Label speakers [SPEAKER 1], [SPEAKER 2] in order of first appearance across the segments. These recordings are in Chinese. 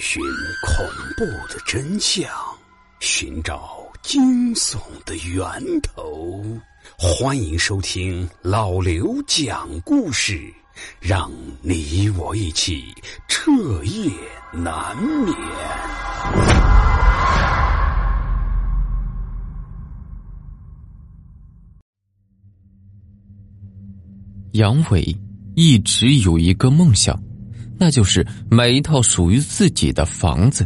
[SPEAKER 1] 寻恐怖的真相，寻找惊悚的源头。欢迎收听老刘讲故事，让你我一起彻夜难眠。
[SPEAKER 2] 杨伟一直有一个梦想。那就是买一套属于自己的房子。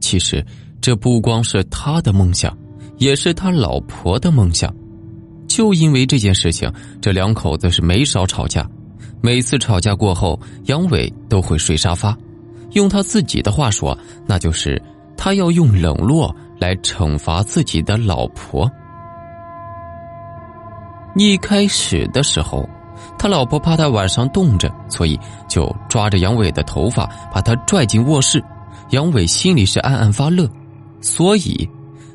[SPEAKER 2] 其实，这不光是他的梦想，也是他老婆的梦想。就因为这件事情，这两口子是没少吵架。每次吵架过后，杨伟都会睡沙发。用他自己的话说，那就是他要用冷落来惩罚自己的老婆。一开始的时候。他老婆怕他晚上冻着，所以就抓着杨伟的头发，把他拽进卧室。杨伟心里是暗暗发乐，所以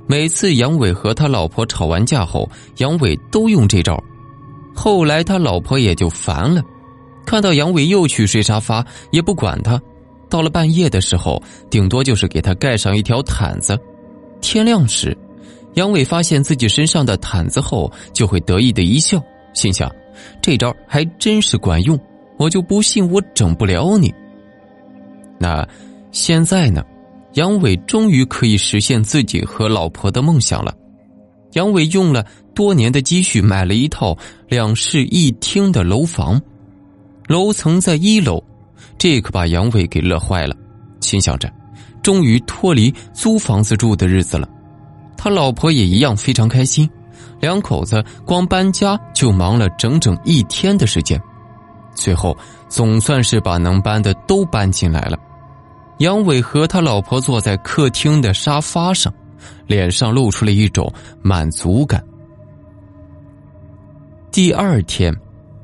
[SPEAKER 2] 每次杨伟和他老婆吵完架后，杨伟都用这招。后来他老婆也就烦了，看到杨伟又去睡沙发，也不管他。到了半夜的时候，顶多就是给他盖上一条毯子。天亮时，杨伟发现自己身上的毯子后，就会得意的一笑，心想。这招还真是管用，我就不信我整不了你。那现在呢？杨伟终于可以实现自己和老婆的梦想了。杨伟用了多年的积蓄买了一套两室一厅的楼房，楼层在一楼，这可把杨伟给乐坏了，心想着终于脱离租房子住的日子了。他老婆也一样非常开心。两口子光搬家就忙了整整一天的时间，最后总算是把能搬的都搬进来了。杨伟和他老婆坐在客厅的沙发上，脸上露出了一种满足感。第二天，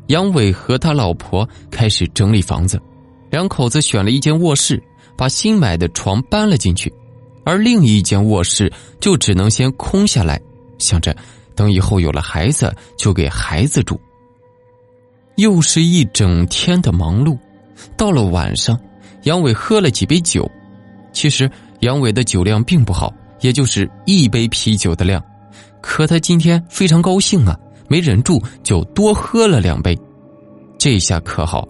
[SPEAKER 2] 杨伟和他老婆开始整理房子，两口子选了一间卧室，把新买的床搬了进去，而另一间卧室就只能先空下来，想着。等以后有了孩子，就给孩子住。又是一整天的忙碌，到了晚上，杨伟喝了几杯酒。其实杨伟的酒量并不好，也就是一杯啤酒的量。可他今天非常高兴啊，没忍住就多喝了两杯。这下可好，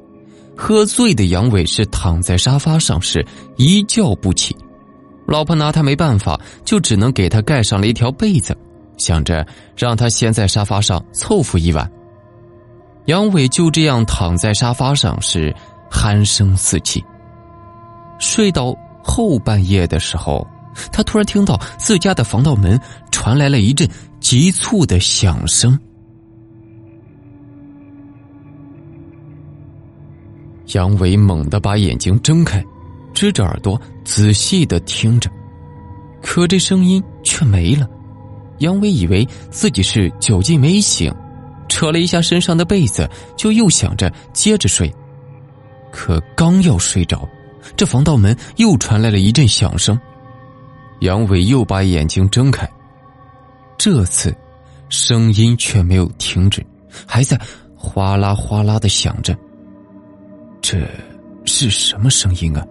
[SPEAKER 2] 喝醉的杨伟是躺在沙发上，是一觉不起。老婆拿他没办法，就只能给他盖上了一条被子。想着让他先在沙发上凑合一晚，杨伟就这样躺在沙发上，是鼾声四起。睡到后半夜的时候，他突然听到自家的防盗门传来了一阵急促的响声。杨伟猛地把眼睛睁开，支着耳朵仔细的听着，可这声音却没了。杨伟以为自己是酒劲没醒，扯了一下身上的被子，就又想着接着睡。可刚要睡着，这防盗门又传来了一阵响声。杨伟又把眼睛睁开，这次声音却没有停止，还在哗啦哗啦的响着。这是什么声音啊？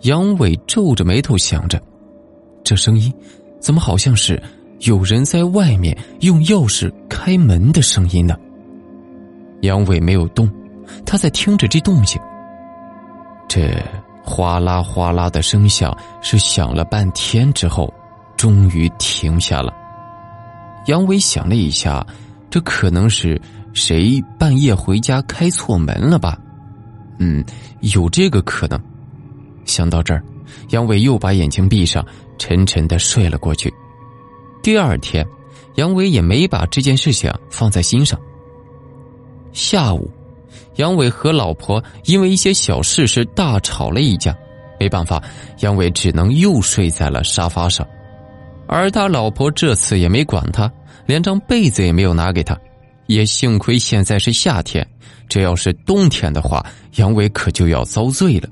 [SPEAKER 2] 杨伟皱着眉头想着，这声音怎么好像是……有人在外面用钥匙开门的声音呢。杨伟没有动，他在听着这动静。这哗啦哗啦的声响是响了半天之后，终于停下了。杨伟想了一下，这可能是谁半夜回家开错门了吧？嗯，有这个可能。想到这儿，杨伟又把眼睛闭上，沉沉的睡了过去。第二天，杨伟也没把这件事情放在心上。下午，杨伟和老婆因为一些小事是大吵了一架，没办法，杨伟只能又睡在了沙发上。而他老婆这次也没管他，连张被子也没有拿给他。也幸亏现在是夏天，这要是冬天的话，杨伟可就要遭罪了。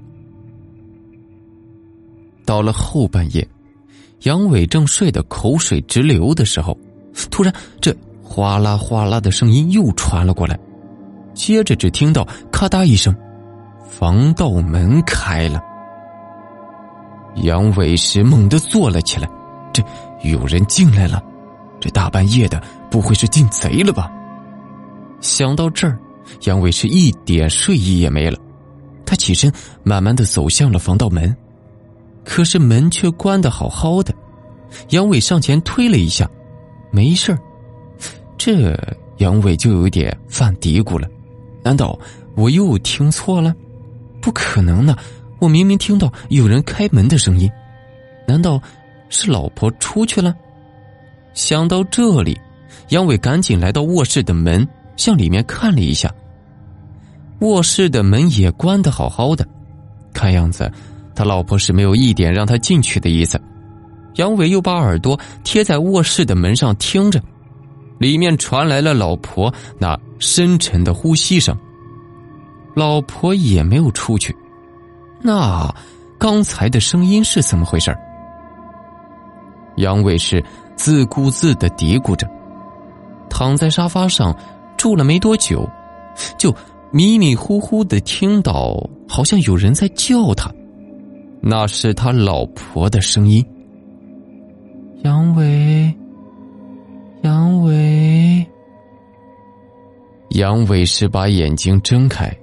[SPEAKER 2] 到了后半夜。杨伟正睡得口水直流的时候，突然这哗啦哗啦的声音又传了过来，接着只听到咔嗒一声，防盗门开了。杨伟是猛地坐了起来，这有人进来了，这大半夜的不会是进贼了吧？想到这儿，杨伟是一点睡意也没了。他起身，慢慢的走向了防盗门，可是门却关得好好的。杨伟上前推了一下，没事儿。这杨伟就有点犯嘀咕了：难道我又听错了？不可能呢！我明明听到有人开门的声音，难道是老婆出去了？想到这里，杨伟赶紧来到卧室的门，向里面看了一下。卧室的门也关得好好的，看样子他老婆是没有一点让他进去的意思。杨伟又把耳朵贴在卧室的门上听着，里面传来了老婆那深沉的呼吸声。老婆也没有出去，那刚才的声音是怎么回事？杨伟是自顾自的嘀咕着，躺在沙发上住了没多久，就迷迷糊糊的听到好像有人在叫他，那是他老婆的声音。杨伟，杨伟，杨伟是把眼睛睁开。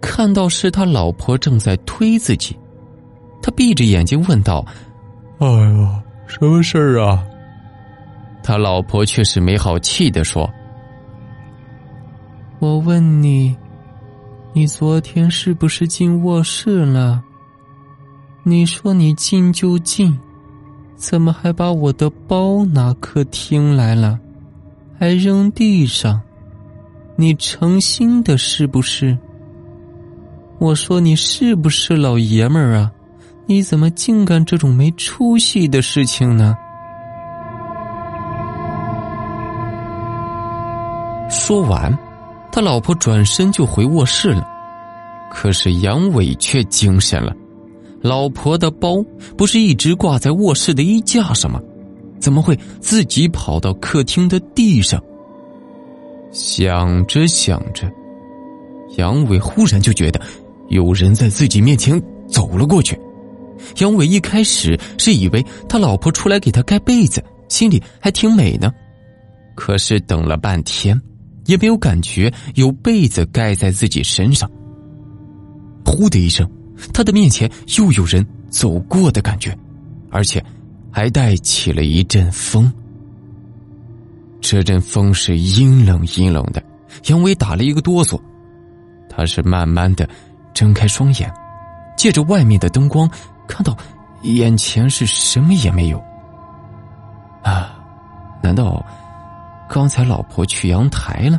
[SPEAKER 2] 看到是他老婆正在推自己，他闭着眼睛问道：“
[SPEAKER 3] 哎呀，什么事儿啊？”
[SPEAKER 2] 他老婆却是没好气的说：“我问你，你昨天是不是进卧室了？你说你进就进，怎么还把我的包拿客厅来了，还扔地上？你成心的是不是？”我说你是不是老爷们儿啊？你怎么净干这种没出息的事情呢？说完，他老婆转身就回卧室了。可是杨伟却精神了，老婆的包不是一直挂在卧室的衣架上吗？怎么会自己跑到客厅的地上？想着想着，杨伟忽然就觉得。有人在自己面前走了过去，杨伟一开始是以为他老婆出来给他盖被子，心里还挺美呢。可是等了半天，也没有感觉有被子盖在自己身上。呼的一声，他的面前又有人走过的感觉，而且还带起了一阵风。这阵风是阴冷阴冷的，杨伟打了一个哆嗦，他是慢慢的。睁开双眼，借着外面的灯光，看到眼前是什么也没有。啊，难道刚才老婆去阳台了，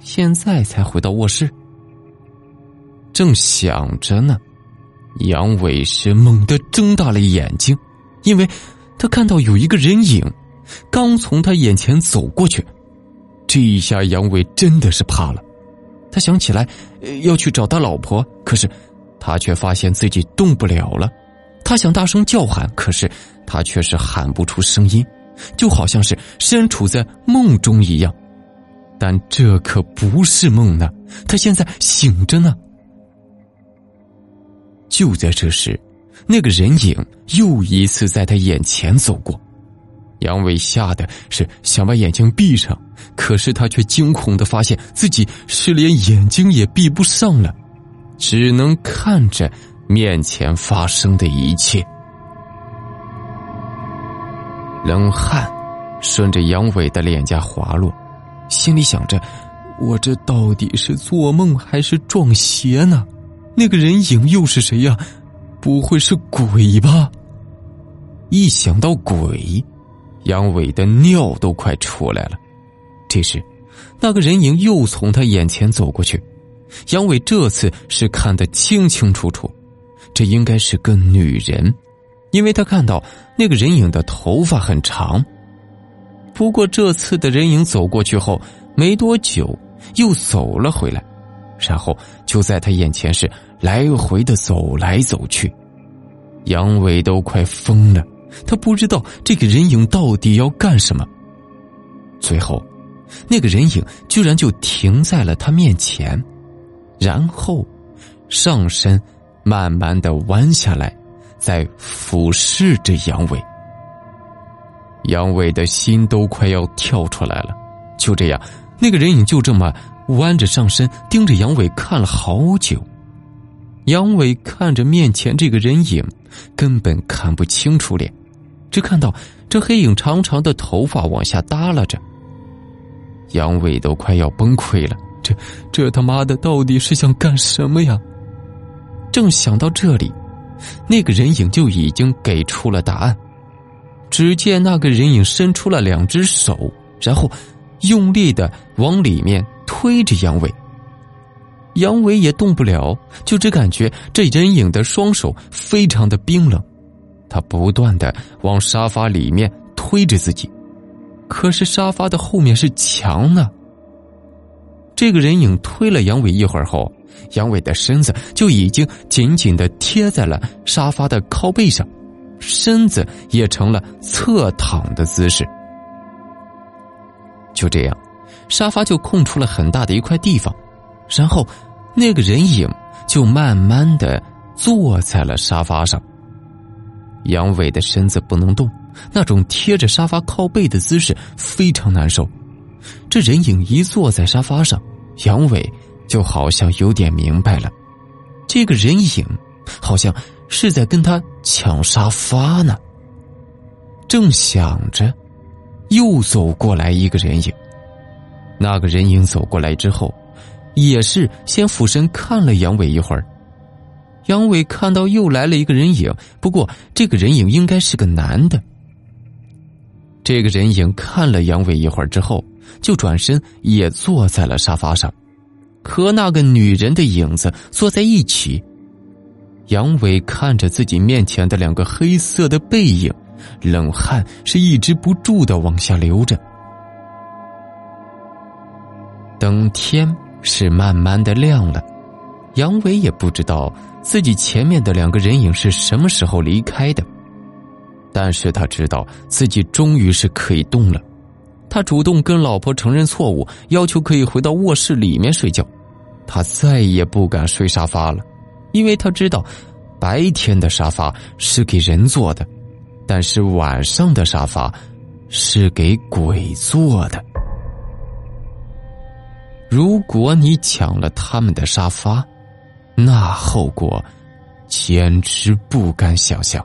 [SPEAKER 2] 现在才回到卧室？正想着呢，杨伟是猛地睁大了眼睛，因为他看到有一个人影刚从他眼前走过去。这一下，杨伟真的是怕了。他想起来要去找他老婆，可是他却发现自己动不了了。他想大声叫喊，可是他却是喊不出声音，就好像是身处在梦中一样。但这可不是梦呢，他现在醒着呢。就在这时，那个人影又一次在他眼前走过。杨伟吓得是想把眼睛闭上，可是他却惊恐的发现自己是连眼睛也闭不上了，只能看着面前发生的一切。冷汗顺着杨伟的脸颊滑落，心里想着：我这到底是做梦还是撞邪呢？那个人影又是谁呀？不会是鬼吧？一想到鬼。杨伟的尿都快出来了。这时，那个人影又从他眼前走过去。杨伟这次是看得清清楚楚，这应该是个女人，因为他看到那个人影的头发很长。不过这次的人影走过去后没多久，又走了回来，然后就在他眼前是来回的走来走去。杨伟都快疯了。他不知道这个人影到底要干什么。最后，那个人影居然就停在了他面前，然后上身慢慢的弯下来，在俯视着杨伟。杨伟的心都快要跳出来了。就这样，那个人影就这么弯着上身盯着杨伟看了好久。杨伟看着面前这个人影，根本看不清楚脸，只看到这黑影长长的头发往下耷拉着。杨伟都快要崩溃了，这这他妈的到底是想干什么呀？正想到这里，那个人影就已经给出了答案。只见那个人影伸出了两只手，然后用力的往里面推着杨伟。杨伟也动不了，就只感觉这人影的双手非常的冰冷，他不断的往沙发里面推着自己，可是沙发的后面是墙呢。这个人影推了杨伟一会儿后，杨伟的身子就已经紧紧的贴在了沙发的靠背上，身子也成了侧躺的姿势。就这样，沙发就空出了很大的一块地方，然后。那个人影就慢慢的坐在了沙发上。杨伟的身子不能动，那种贴着沙发靠背的姿势非常难受。这人影一坐在沙发上，杨伟就好像有点明白了，这个人影好像是在跟他抢沙发呢。正想着，又走过来一个人影。那个人影走过来之后。也是先俯身看了杨伟一会儿，杨伟看到又来了一个人影，不过这个人影应该是个男的。这个人影看了杨伟一会儿之后，就转身也坐在了沙发上，和那个女人的影子坐在一起。杨伟看着自己面前的两个黑色的背影，冷汗是抑制不住的往下流着。等天。是慢慢的亮了，杨伟也不知道自己前面的两个人影是什么时候离开的，但是他知道自己终于是可以动了。他主动跟老婆承认错误，要求可以回到卧室里面睡觉。他再也不敢睡沙发了，因为他知道白天的沙发是给人坐的，但是晚上的沙发是给鬼坐的。如果你抢了他们的沙发，那后果简直不敢想象。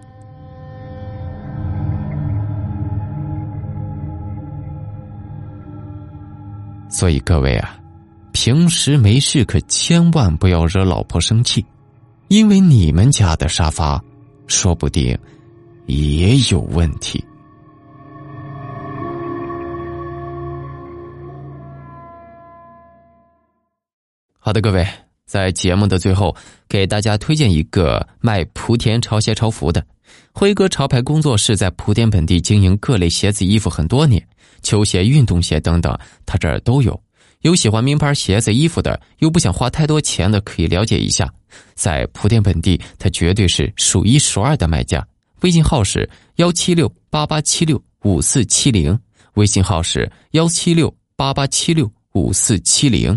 [SPEAKER 2] 所以各位啊，平时没事可千万不要惹老婆生气，因为你们家的沙发说不定也有问题。好的，各位，在节目的最后，给大家推荐一个卖莆田潮鞋潮服的辉哥潮牌工作室，在莆田本地经营各类鞋子衣服很多年，球鞋、运动鞋等等，他这儿都有。有喜欢名牌鞋子衣服的，又不想花太多钱的，可以了解一下。在莆田本地，他绝对是数一数二的卖家。微信号是幺七六八八七六五四七零，微信号是幺七六八八七六五四七零。